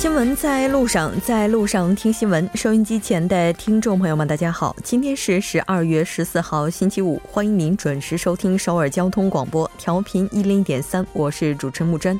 新闻在路上，在路上听新闻。收音机前的听众朋友们，大家好，今天是十二月十四号，星期五，欢迎您准时收听首尔交通广播，调频一零点三，我是主持人木真。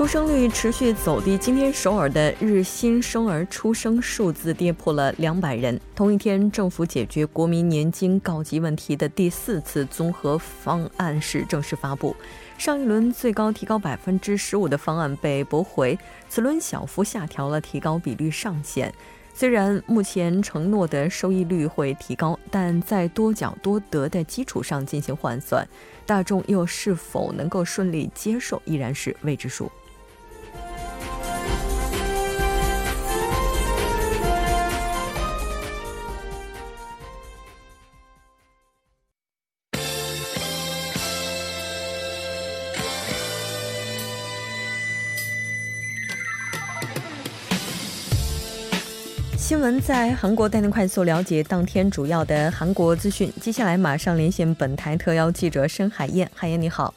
出生率持续走低，今天首尔的日新生儿出生数字跌破了两百人。同一天，政府解决国民年金告急问题的第四次综合方案是正式发布。上一轮最高提高百分之十五的方案被驳回，此轮小幅下调了提高比率上限。虽然目前承诺的收益率会提高，但在多缴多得的基础上进行换算，大众又是否能够顺利接受，依然是未知数。新闻在韩国带您快速了解当天主要的韩国资讯。接下来马上连线本台特邀记者申海燕。海燕你好，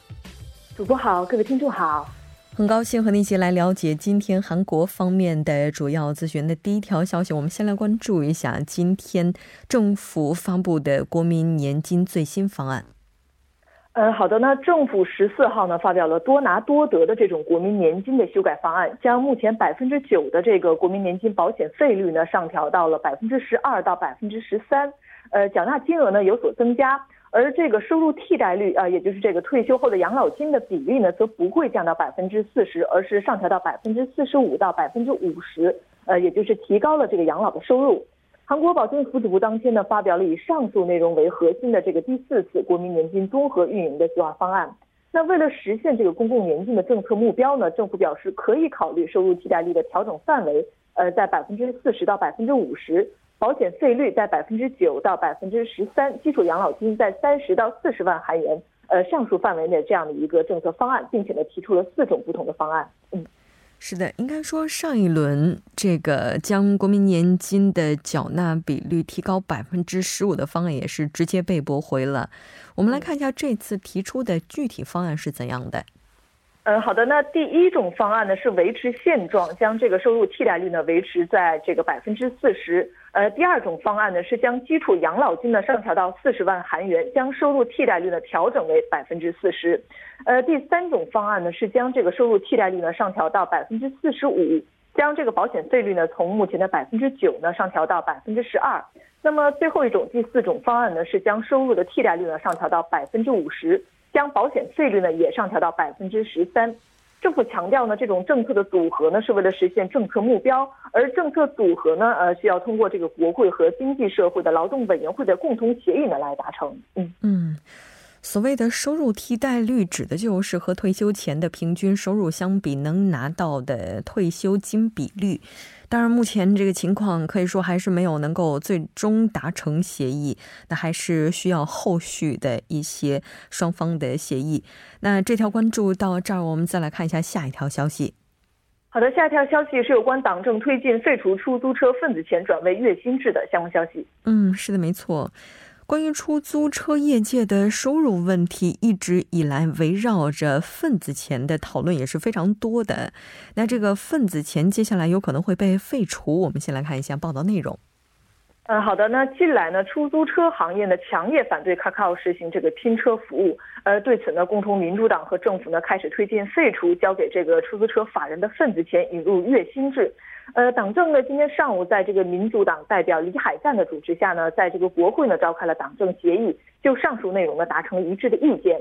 主播好，各位听众好，很高兴和您一起来了解今天韩国方面的主要资讯。的第一条消息，我们先来关注一下今天政府发布的国民年金最新方案。呃，好的，那政府十四号呢发表了多拿多得的这种国民年金的修改方案，将目前百分之九的这个国民年金保险费率呢上调到了百分之十二到百分之十三，呃，缴纳金额呢有所增加，而这个收入替代率啊，也就是这个退休后的养老金的比例呢，则不会降到百分之四十，而是上调到百分之四十五到百分之五十，呃，也就是提高了这个养老的收入。韩国保健福祉部当天呢发表了以上述内容为核心的这个第四次国民年金综合运营的计划方案。那为了实现这个公共年金的政策目标呢，政府表示可以考虑收入替代率的调整范围，呃，在百分之四十到百分之五十，保险费率在百分之九到百分之十三，基础养老金在三十到四十万韩元，呃，上述范围内这样的一个政策方案，并且呢提出了四种不同的方案。嗯。是的，应该说上一轮这个将国民年金的缴纳比率提高百分之十五的方案也是直接被驳回了。我们来看一下这次提出的具体方案是怎样的。嗯，好的。那第一种方案呢是维持现状，将这个收入替代率呢维持在这个百分之四十。呃，第二种方案呢是将基础养老金呢上调到四十万韩元，将收入替代率呢调整为百分之四十。呃，第三种方案呢是将这个收入替代率呢上调到百分之四十五，将这个保险费率呢从目前的百分之九呢上调到百分之十二。那么最后一种第四种方案呢是将收入的替代率呢上调到百分之五十。将保险费率呢也上调到百分之十三，政府强调呢这种政策的组合呢是为了实现政策目标，而政策组合呢呃需要通过这个国会和经济社会的劳动委员会的共同协议呢来达成。嗯。嗯，所谓的收入替代率指的就是和退休前的平均收入相比能拿到的退休金比率。当然，目前这个情况可以说还是没有能够最终达成协议，那还是需要后续的一些双方的协议。那这条关注到这儿，我们再来看一下下一条消息。好的，下一条消息是有关党政推进废除出租车份子钱转为月薪制的相关消息。嗯，是的，没错。关于出租车业界的收入问题，一直以来围绕着份子钱的讨论也是非常多的。那这个份子钱接下来有可能会被废除，我们先来看一下报道内容。嗯，好的。那近来呢，出租车行业呢强烈反对卡卡奥实行这个拼车服务。呃，对此呢，共同民主党和政府呢开始推进废除交给这个出租车法人的份子钱，引入月薪制。呃，党政呢今天上午在这个民主党代表李海赞的主持下呢，在这个国会呢召开了党政协议，就上述内容呢达成了一致的意见。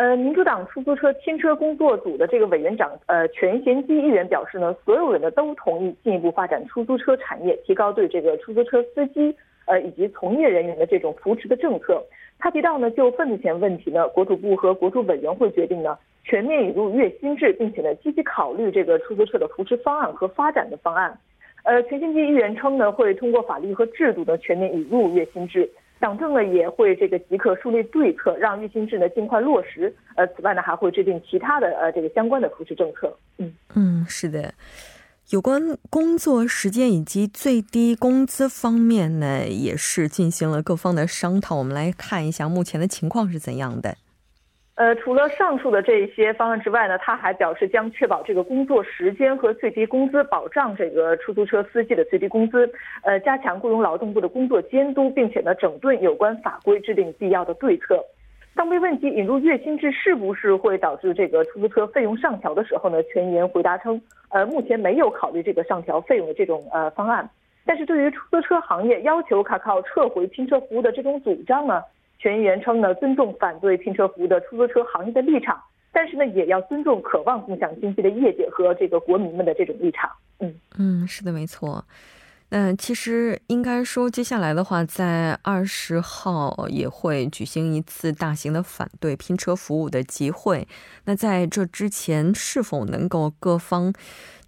呃，民主党出租车拼车工作组的这个委员长呃全贤基议员表示呢，所有人呢都同意进一步发展出租车产业，提高对这个出租车司机呃以及从业人员的这种扶持的政策。他提到呢，就份子钱问题呢，国土部和国土委员会决定呢。全面引入月薪制，并且呢积极考虑这个出租车的扶持方案和发展的方案。呃，全新基议员称呢会通过法律和制度的全面引入月薪制，党政呢也会这个即刻树立对策，让月薪制呢尽快落实。呃，此外呢还会制定其他的呃这个相关的扶持政策。嗯嗯，是的，有关工作时间以及最低工资方面呢，也是进行了各方的商讨。我们来看一下目前的情况是怎样的。呃，除了上述的这些方案之外呢，他还表示将确保这个工作时间和最低工资，保障这个出租车司机的最低工资。呃，加强雇佣劳动部的工作监督，并且呢，整顿有关法规，制定必要的对策。当被问及引入月薪制是不是会导致这个出租车费用上调的时候呢，全员回答称，呃，目前没有考虑这个上调费用的这种呃方案。但是对于出租车行业要求卡靠撤回拼车服务的这种主张呢？全员称呢，尊重反对拼车服务的出租车行业的立场，但是呢，也要尊重渴望共享经济的业界和这个国民们的这种立场。嗯嗯，是的，没错。那其实应该说，接下来的话，在二十号也会举行一次大型的反对拼车服务的集会。那在这之前，是否能够各方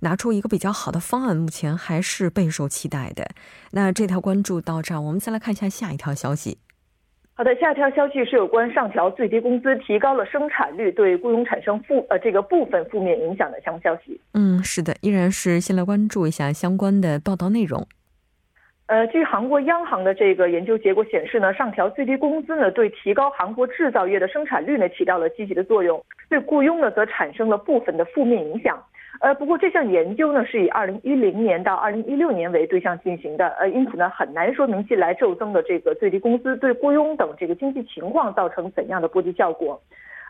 拿出一个比较好的方案，目前还是备受期待的。那这条关注到这儿，我们再来看一下下一条消息。好的，下一条消息是有关上调最低工资、提高了生产率，对雇佣产生负呃这个部分负面影响的相关消息。嗯，是的，依然是先来关注一下相关的报道内容。呃，据韩国央行的这个研究结果显示呢，上调最低工资呢，对提高韩国制造业的生产率呢起到了积极的作用，对雇佣呢则产生了部分的负面影响。呃，不过这项研究呢是以二零一零年到二零一六年为对象进行的，呃，因此呢很难说明近来骤增的这个最低工资对雇佣等这个经济情况造成怎样的波及效果。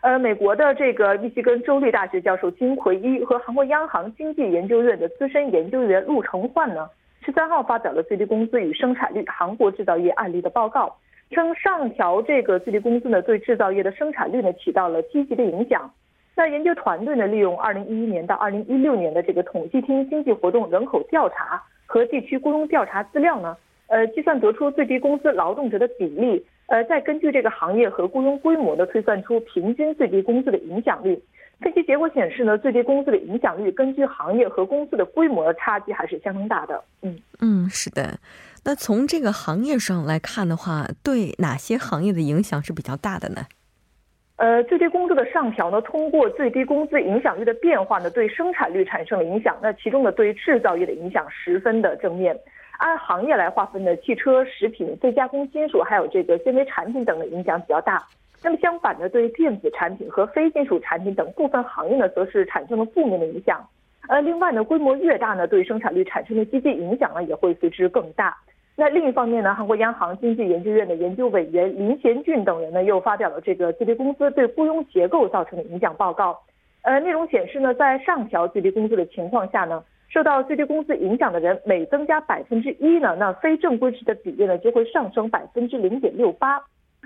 呃，美国的这个密西根州立大学教授金奎一和韩国央行经济研究院的资深研究员陆成焕呢，十三号发表了最低工资与生产率韩国制造业案例的报告，称上调这个最低工资呢对制造业的生产率呢起到了积极的影响。那研究团队呢，利用2011年到2016年的这个统计厅经济活动人口调查和地区雇佣调查资料呢，呃，计算得出最低工资劳动者的比例，呃，再根据这个行业和雇佣规模呢，推算出平均最低工资的影响率。分析结果显示呢，最低工资的影响率根据行业和公司的规模差距还是相当大的。嗯嗯，是的。那从这个行业上来看的话，对哪些行业的影响是比较大的呢？呃，最低工资的上调呢，通过最低工资影响率的变化呢，对生产率产生了影响。那其中呢，对制造业的影响十分的正面。按行业来划分呢，汽车、食品、非加工金属还有这个纤维产品等的影响比较大。那么相反的，对电子产品和非金属产品等部分行业呢，则是产生了负面的影响。呃，另外呢，规模越大呢，对生产率产生的积极影响呢，也会随之更大。那另一方面呢，韩国央行经济研究院的研究委员林贤俊等人呢，又发表了这个最低工资对雇佣结构造成的影响报告。呃，内容显示呢，在上调最低工资的情况下呢，受到最低工资影响的人每增加百分之一呢，那非正规职的比例呢就会上升百分之零点六八，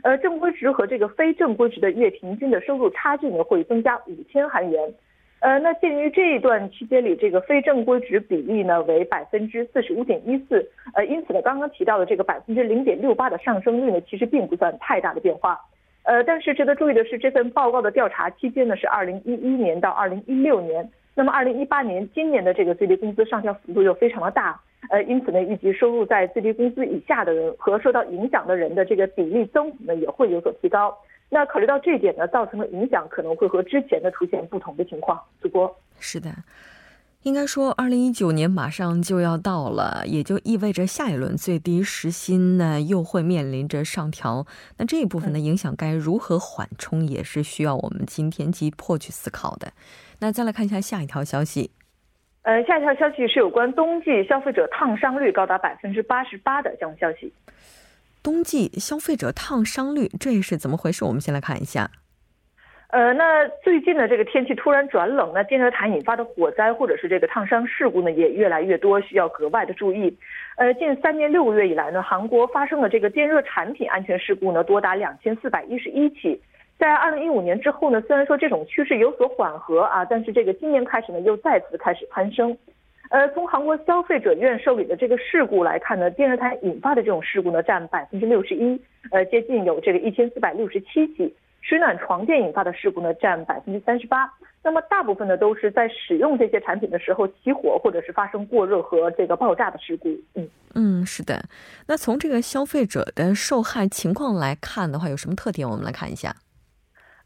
呃正规职和这个非正规职的月平均的收入差距呢会增加五千韩元。呃，那鉴于这一段期间里这个非正规值比例呢为百分之四十五点一四，呃，因此呢，刚刚提到的这个百分之零点六八的上升率呢，其实并不算太大的变化。呃，但是值得注意的是，这份报告的调查期间呢是二零一一年到二零一六年，那么二零一八年今年的这个最低工资上调幅度又非常的大，呃，因此呢，预计收入在最低工资以下的人和受到影响的人的这个比例增幅呢也会有所提高。那考虑到这一点呢，造成的影响可能会和之前的出现不同的情况。主播是的，应该说，二零一九年马上就要到了，也就意味着下一轮最低时薪呢又会面临着上调。那这一部分的影响该如何缓冲，也是需要我们今天急迫去思考的。那再来看一下下一条消息。呃，下一条消息是有关冬季消费者烫伤率高达百分之八十八的这样消息。冬季消费者烫伤率，这是怎么回事？我们先来看一下。呃，那最近的这个天气突然转冷，那电热毯引发的火灾或者是这个烫伤事故呢，也越来越多，需要格外的注意。呃，近三年六个月以来呢，韩国发生的这个电热产品安全事故呢，多达两千四百一十一起。在二零一五年之后呢，虽然说这种趋势有所缓和啊，但是这个今年开始呢，又再次开始攀升。呃，从韩国消费者院受理的这个事故来看呢，电热毯引发的这种事故呢占百分之六十一，呃，接近有这个一千四百六十七起；取暖床垫引发的事故呢占百分之三十八。那么大部分呢都是在使用这些产品的时候起火，或者是发生过热和这个爆炸的事故。嗯嗯，是的。那从这个消费者的受害情况来看的话，有什么特点？我们来看一下。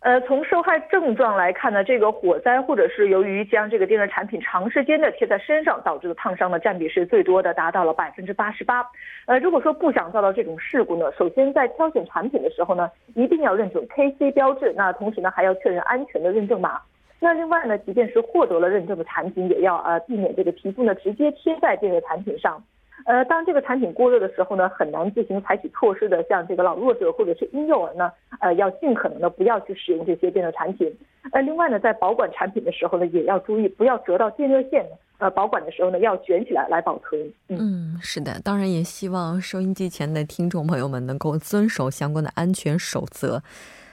呃，从受害症状来看呢，这个火灾或者是由于将这个电热产品长时间的贴在身上导致的烫伤的占比是最多的，达到了百分之八十八。呃，如果说不想遭到这种事故呢，首先在挑选产品的时候呢，一定要认准 KC 标志，那同时呢还要确认安全的认证码。那另外呢，即便是获得了认证的产品，也要呃避免这个皮肤呢直接贴在电热产品上。呃，当这个产品过热的时候呢，很难自行采取措施的，像这个老弱者或者是婴幼儿呢，呃，要尽可能的不要去使用这些电热产品。呃，另外呢，在保管产品的时候呢，也要注意不要折到电热线。呃，保管的时候呢，要卷起来来保存。嗯，是的，当然也希望收音机前的听众朋友们能够遵守相关的安全守则。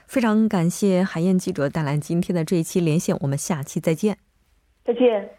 非常感谢海燕记者带来今天的这一期连线，我们下期再见。再见。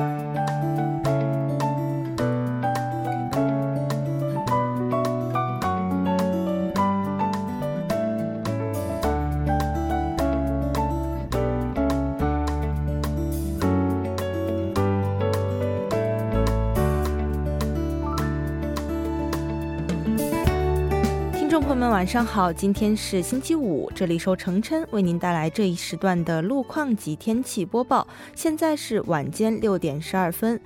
众朋友们晚上好，今天是星期五，这里是程琛为您带来这一时段的路况及天气播报。现在是晚间六点十二分。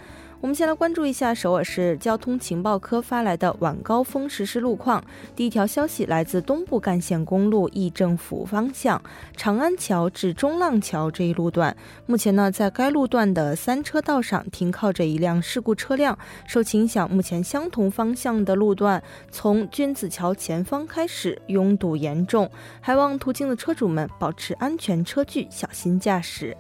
我们先来关注一下首尔市交通情报科发来的晚高峰实时路况。第一条消息来自东部干线公路义政府方向长安桥至中浪桥这一路段，目前呢，在该路段的三车道上停靠着一辆事故车辆，受其影响，目前相同方向的路段从君子桥前方开始拥堵严重，还望途经的车主们保持安全车距，小心驾驶。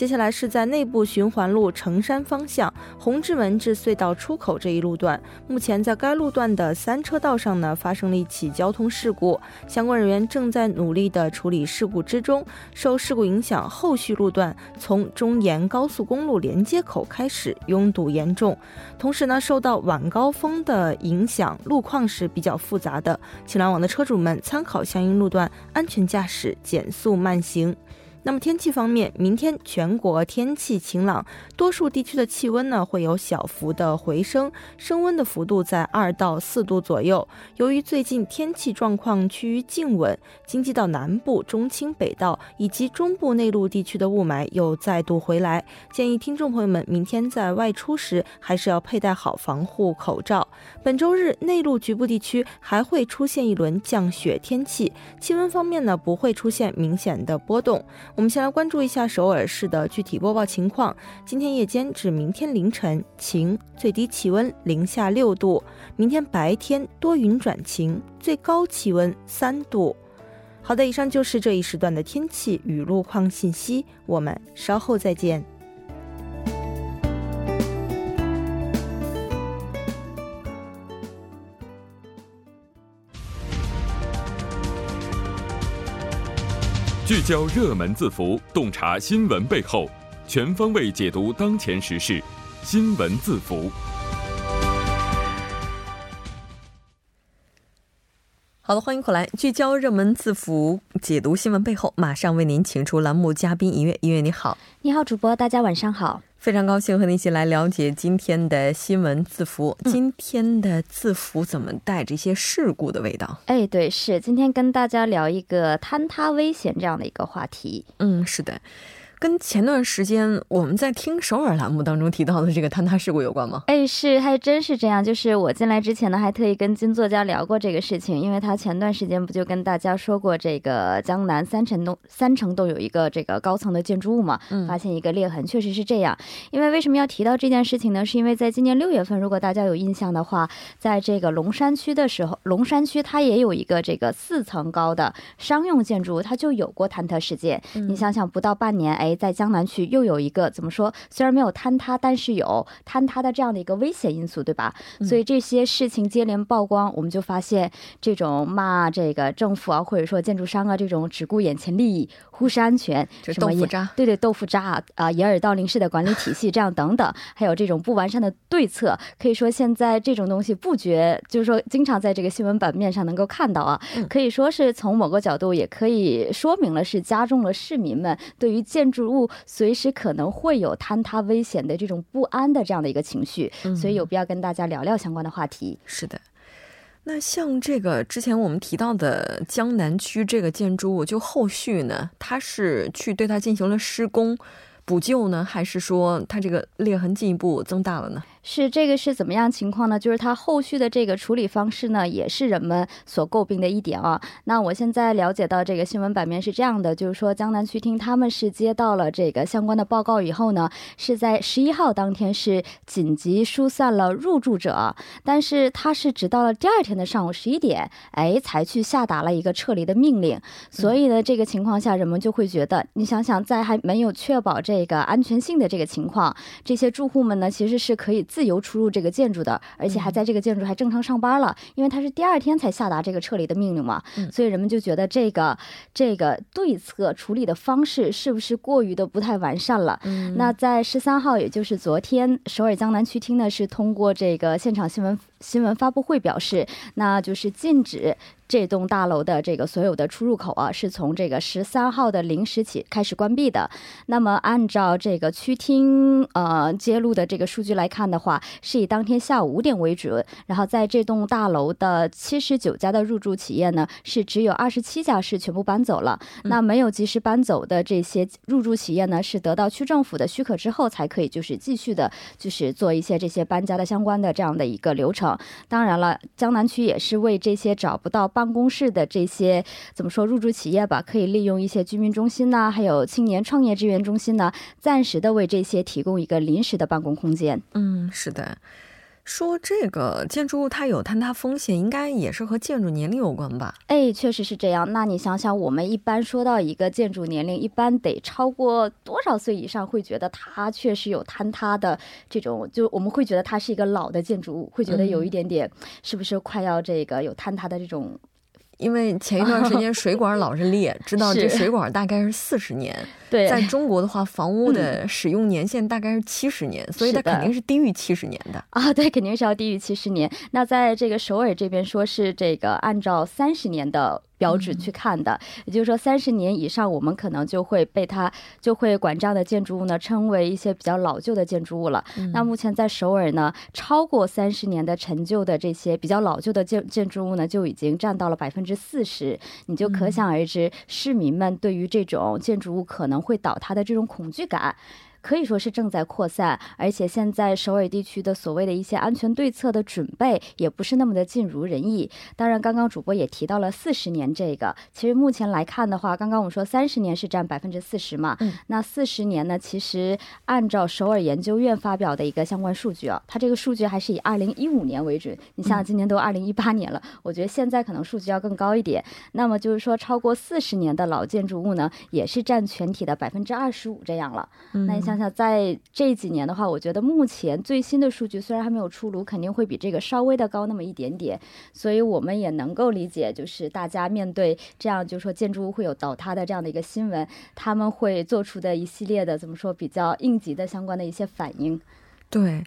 接下来是在内部循环路城山方向红志门至隧道出口这一路段，目前在该路段的三车道上呢发生了一起交通事故，相关人员正在努力的处理事故之中。受事故影响，后续路段从中沿高速公路连接口开始拥堵严重，同时呢受到晚高峰的影响，路况是比较复杂的，请来往的车主们参考相应路段，安全驾驶，减速慢行。那么天气方面，明天全国天气晴朗，多数地区的气温呢会有小幅的回升，升温的幅度在二到四度左右。由于最近天气状况趋于静稳，京畿道南部、中青北道以及中部内陆地区的雾霾又再度回来，建议听众朋友们明天在外出时还是要佩戴好防护口罩。本周日内陆局部地区还会出现一轮降雪天气，气温方面呢不会出现明显的波动。我们先来关注一下首尔市的具体播报情况。今天夜间至明天凌晨晴，最低气温零下六度；明天白天多云转晴，最高气温三度。好的，以上就是这一时段的天气与路况信息。我们稍后再见。聚焦热门字符，洞察新闻背后，全方位解读当前时事。新闻字符。好的，欢迎回来，聚焦热门字符，解读新闻背后。马上为您请出栏目嘉宾音乐，音乐你好，你好，主播，大家晚上好。非常高兴和你一起来了解今天的新闻字符。今天的字符怎么带着一些事故的味道？哎，对，是今天跟大家聊一个坍塌危险这样的一个话题。嗯，是的。跟前段时间我们在听首尔栏目当中提到的这个坍塌事故有关吗？哎，是，还真是这样。就是我进来之前呢，还特意跟金作家聊过这个事情，因为他前段时间不就跟大家说过，这个江南三城东三城都有一个这个高层的建筑物嘛，发现一个裂痕，确实是这样。因为为什么要提到这件事情呢？是因为在今年六月份，如果大家有印象的话，在这个龙山区的时候，龙山区它也有一个这个四层高的商用建筑物，它就有过坍塌事件。你想想，不到半年，哎。在江南区又有一个怎么说？虽然没有坍塌，但是有坍塌的这样的一个危险因素，对吧？所以这些事情接连曝光，我们就发现这种骂这个政府啊，或者说建筑商啊，这种只顾眼前利益。忽视安全，什么豆腐渣？对对，豆腐渣啊啊！掩耳盗铃式的管理体系，这样等等，还有这种不完善的对策，可以说现在这种东西不绝，就是说经常在这个新闻版面上能够看到啊。可以说是从某个角度，也可以说明了是加重了市民们对于建筑物随时可能会有坍塌危险的这种不安的这样的一个情绪，所以有必要跟大家聊聊相关的话题。是的。那像这个之前我们提到的江南区这个建筑物，就后续呢，它是去对它进行了施工补救呢，还是说它这个裂痕进一步增大了呢？是这个是怎么样情况呢？就是它后续的这个处理方式呢，也是人们所诟病的一点啊。那我现在了解到这个新闻版面是这样的，就是说江南区厅他们是接到了这个相关的报告以后呢，是在十一号当天是紧急疏散了入住者，但是他是直到了第二天的上午十一点，哎，才去下达了一个撤离的命令。所以呢，这个情况下人们就会觉得，你想想，在还没有确保这个安全性的这个情况，这些住户们呢，其实是可以。自由出入这个建筑的，而且还在这个建筑还正常上班了，因为他是第二天才下达这个撤离的命令嘛，所以人们就觉得这个这个对策处理的方式是不是过于的不太完善了？那在十三号，也就是昨天，首尔江南区厅呢是通过这个现场新闻新闻发布会表示，那就是禁止。这栋大楼的这个所有的出入口啊，是从这个十三号的零时起开始关闭的。那么按照这个区厅呃揭露的这个数据来看的话，是以当天下午五点为准。然后在这栋大楼的七十九家的入住企业呢，是只有二十七家是全部搬走了。那没有及时搬走的这些入住企业呢，是得到区政府的许可之后才可以就是继续的，就是做一些这些搬家的相关的这样的一个流程。当然了，江南区也是为这些找不到办公室的这些怎么说入驻企业吧，可以利用一些居民中心呢，还有青年创业支援中心呢，暂时的为这些提供一个临时的办公空间。嗯，是的。说这个建筑物它有坍塌风险，应该也是和建筑年龄有关吧？哎，确实是这样。那你想想，我们一般说到一个建筑年龄，一般得超过多少岁以上，会觉得它确实有坍塌的这种，就我们会觉得它是一个老的建筑物，会觉得有一点点，是不是快要这个有坍塌的这种？因为前一段时间水管老是裂，知道这水管大概是四十年。对，在中国的话，房屋的使用年限大概是七十年，所以它肯定是低于七十年的啊。对，肯定是要低于七十年。那在这个首尔这边说是这个按照三十年的。标准去看的，也就是说，三十年以上，我们可能就会被它就会管这样的建筑物呢称为一些比较老旧的建筑物了。那目前在首尔呢，超过三十年的陈旧的这些比较老旧的建建筑物呢，就已经占到了百分之四十。你就可想而知，市民们对于这种建筑物可能会倒塌的这种恐惧感。可以说是正在扩散，而且现在首尔地区的所谓的一些安全对策的准备也不是那么的尽如人意。当然，刚刚主播也提到了四十年这个，其实目前来看的话，刚刚我们说三十年是占百分之四十嘛，嗯，那四十年呢，其实按照首尔研究院发表的一个相关数据啊，它这个数据还是以二零一五年为准。你想想，今年都二零一八年了，我觉得现在可能数据要更高一点。那么就是说，超过四十年的老建筑物呢，也是占全体的百分之二十五这样了。那你想。想想，在这几年的话，我觉得目前最新的数据虽然还没有出炉，肯定会比这个稍微的高那么一点点，所以我们也能够理解，就是大家面对这样，就是说建筑物会有倒塌的这样的一个新闻，他们会做出的一系列的怎么说比较应急的相关的一些反应。对。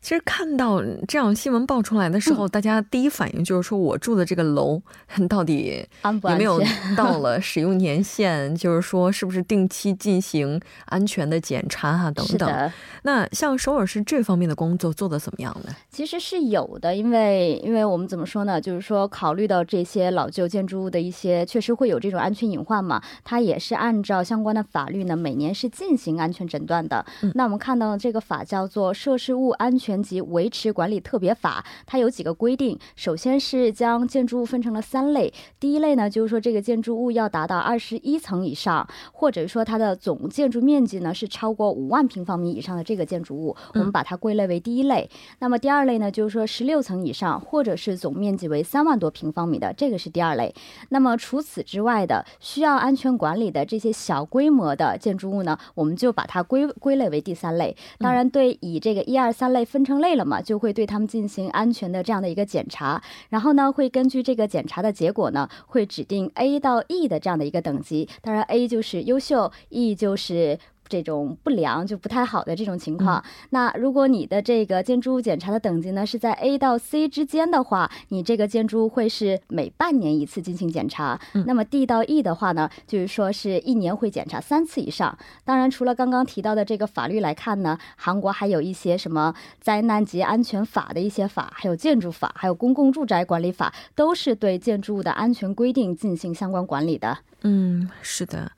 其实看到这样新闻爆出来的时候，大家第一反应就是说我住的这个楼到底有没有到 了使用年限？就是说是不是定期进行安全的检查啊等等。那像首尔市这方面的工作做的怎么样呢？其实是有的，因为因为我们怎么说呢？就是说考虑到这些老旧建筑物的一些确实会有这种安全隐患嘛，它也是按照相关的法律呢，每年是进行安全诊断的。那我们看到这个法叫做《设施物安全》。全级维持管理特别法，它有几个规定。首先是将建筑物分成了三类。第一类呢，就是说这个建筑物要达到二十一层以上，或者说它的总建筑面积呢是超过五万平方米以上的这个建筑物，我们把它归类为第一类。那么第二类呢，就是说十六层以上，或者是总面积为三万多平方米的，这个是第二类。那么除此之外的需要安全管理的这些小规模的建筑物呢，我们就把它归归类为第三类。当然，对以这个一二三类分。分成类了嘛，就会对他们进行安全的这样的一个检查，然后呢，会根据这个检查的结果呢，会指定 A 到 E 的这样的一个等级。当然，A 就是优秀，E 就是。这种不良就不太好的这种情况。那如果你的这个建筑物检查的等级呢是在 A 到 C 之间的话，你这个建筑物会是每半年一次进行检查。那么 D 到 E 的话呢，就是说是一年会检查三次以上。当然，除了刚刚提到的这个法律来看呢，韩国还有一些什么灾难及安全法的一些法，还有建筑法，还有公共住宅管理法，都是对建筑物的安全规定进行相关管理的。嗯，是的。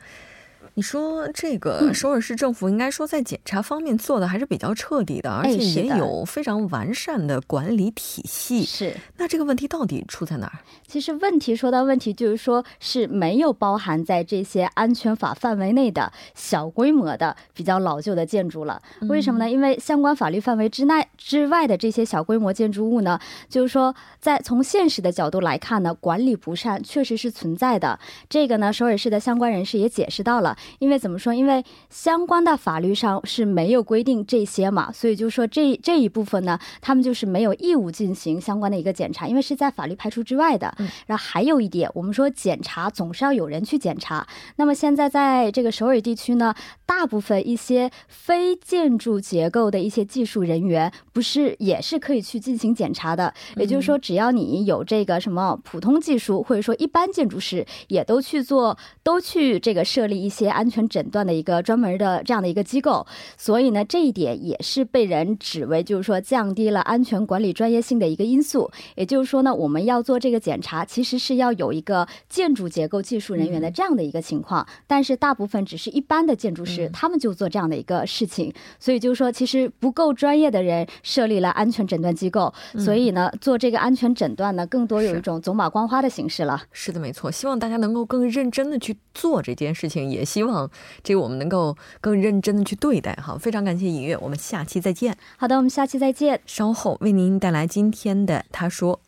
你说这个首尔市政府应该说在检查方面做的还是比较彻底的，而且也有非常完善的管理体系。是，那这个问题到底出在哪儿？其实问题说到问题，就是说是没有包含在这些安全法范围内的小规模的比较老旧的建筑了。为什么呢？因为相关法律范围之内之外的这些小规模建筑物呢，就是说在从现实的角度来看呢，管理不善确实是存在的。这个呢，首尔市的相关人士也解释到了。因为怎么说？因为相关的法律上是没有规定这些嘛，所以就说这这一部分呢，他们就是没有义务进行相关的一个检查，因为是在法律排除之外的。然后还有一点，我们说检查总是要有人去检查。那么现在在这个首尔地区呢，大部分一些非建筑结构的一些技术人员，不是也是可以去进行检查的。也就是说，只要你有这个什么普通技术，或者说一般建筑师，也都去做，都去这个设立一些。安全诊断的一个专门的这样的一个机构，所以呢，这一点也是被人指为就是说降低了安全管理专业性的一个因素。也就是说呢，我们要做这个检查，其实是要有一个建筑结构技术人员的这样的一个情况，但是大部分只是一般的建筑师，他们就做这样的一个事情。所以就是说，其实不够专业的人设立了安全诊断机构，所以呢，做这个安全诊断呢，更多有一种走马观花的形式了。是的，没错。希望大家能够更认真的去做这件事情，也希望。这个我们能够更认真的去对待哈，非常感谢尹月，我们下期再见。好的，我们下期再见。稍后为您带来今天的他说。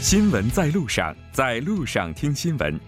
新闻在路上，在路上听新闻。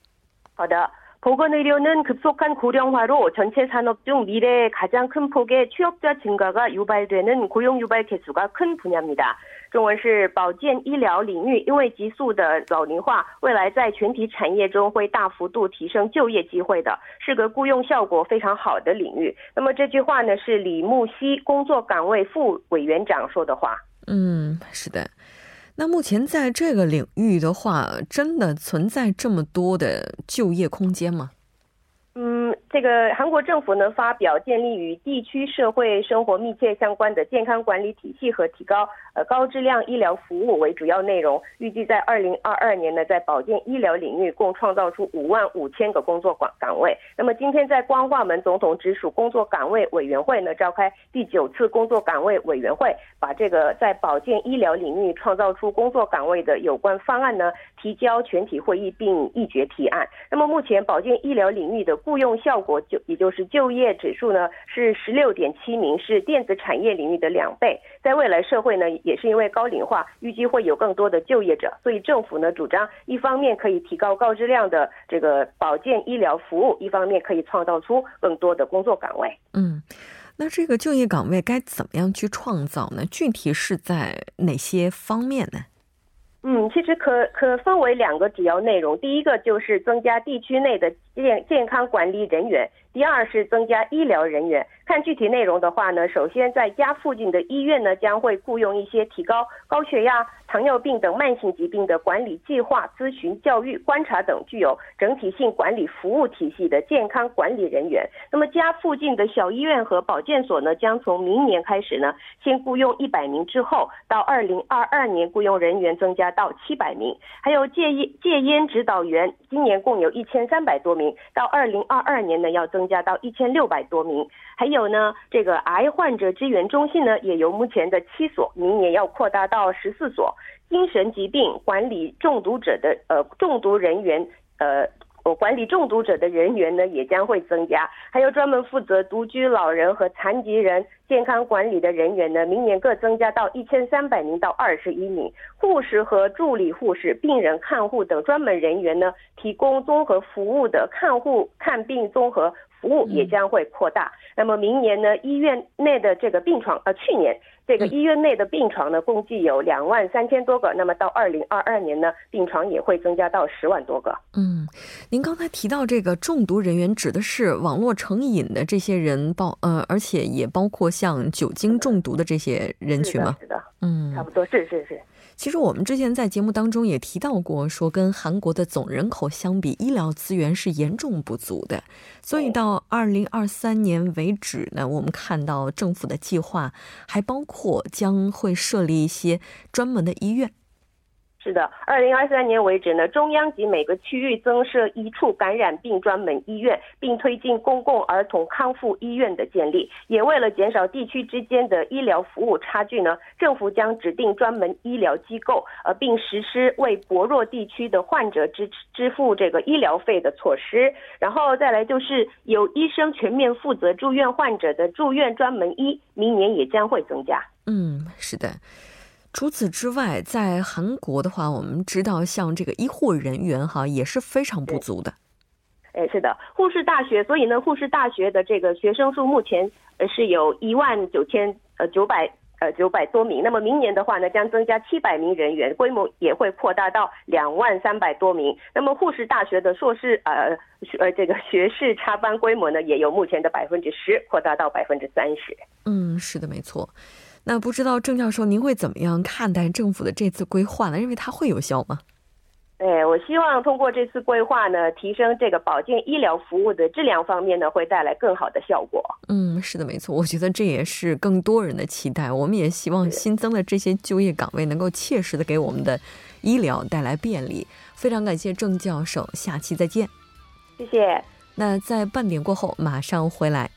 好的。보건의료는급속한고령화로전체산업중미래가장큰폭의취업자증가가유발되는고용유발계수가큰분야입니다中文是保健医疗领域，因为急速的老龄化，未来在全体产业中会大幅度提升就业机会的，是个雇佣效果非常好的领域。那么这句话呢，是李木熙工作岗位副委员长说的话。嗯，是的。 那目前在这个领域的话，真的存在这么多的就业空间吗？嗯，这个韩国政府呢发表建立与地区社会生活密切相关的健康管理体系和提高呃高质量医疗服务为主要内容，预计在二零二二年呢，在保健医疗领域共创造出五万五千个工作岗岗位。那么今天在光化门总统直属工作岗位委员会呢召开第九次工作岗位委员会，把这个在保健医疗领域创造出工作岗位的有关方案呢提交全体会议并议决提案。那么目前保健医疗领域的雇佣效果就也就是就业指数呢是十六点七名，是电子产业领域的两倍。在未来社会呢，也是因为高龄化，预计会有更多的就业者，所以政府呢主张一方面可以提高高质量的这个保健医疗服务，一方面可以创造出更多的工作岗位。嗯，那这个就业岗位该怎么样去创造呢？具体是在哪些方面呢？嗯，其实可可分为两个主要内容。第一个就是增加地区内的健健康管理人员。第二是增加医疗人员。看具体内容的话呢，首先在家附近的医院呢，将会雇佣一些提高高血压、糖尿病等慢性疾病的管理计划、咨询、教育、观察等具有整体性管理服务体系的健康管理人员。那么家附近的小医院和保健所呢，将从明年开始呢，先雇佣一百名，之后到二零二二年雇佣人员增加到七百名。还有戒烟戒烟指导员，今年共有一千三百多名，到二零二二年呢，要增增加到一千六百多名。还有呢，这个癌患者支援中心呢，也由目前的七所，明年要扩大到十四所。精神疾病管理中毒者的呃中毒人员呃。管理中毒者的人员呢，也将会增加，还有专门负责独居老人和残疾人健康管理的人员呢，明年各增加到一千三百名到二十一名。护士和助理护士、病人看护等专门人员呢，提供综合服务的看护看病综合。服务也将会扩大。那么明年呢，医院内的这个病床，呃，去年这个医院内的病床呢，共计有两万三千多个。那么到二零二二年呢，病床也会增加到十万多个。嗯，您刚才提到这个中毒人员，指的是网络成瘾的这些人，包呃，而且也包括像酒精中毒的这些人群吗？是的，嗯，差不多是是是。其实我们之前在节目当中也提到过，说跟韩国的总人口相比，医疗资源是严重不足的。所以到二零二三年为止呢，我们看到政府的计划还包括将会设立一些专门的医院。是的，二零二三年为止呢，中央及每个区域增设一处感染病专门医院，并推进公共儿童康复医院的建立。也为了减少地区之间的医疗服务差距呢，政府将指定专门医疗机构，呃，并实施为薄弱地区的患者支支付这个医疗费的措施。然后再来就是有医生全面负责住院患者的住院专门医，明年也将会增加。嗯，是的。除此之外，在韩国的话，我们知道像这个医护人员哈也是非常不足的。哎，是的，护士大学，所以呢，护士大学的这个学生数目前呃是有一万九千呃九百呃九百多名。那么明年的话呢，将增加七百名人员，规模也会扩大到两万三百多名。那么护士大学的硕士呃呃这个学士插班规模呢，也由目前的百分之十扩大到百分之三十。嗯，是的，没错。那不知道郑教授，您会怎么样看待政府的这次规划呢？认为它会有效吗？哎，我希望通过这次规划呢，提升这个保健医疗服务的质量方面呢，会带来更好的效果。嗯，是的，没错，我觉得这也是更多人的期待。我们也希望新增的这些就业岗位能够切实的给我们的医疗带来便利。非常感谢郑教授，下期再见。谢谢。那在半点过后马上回来。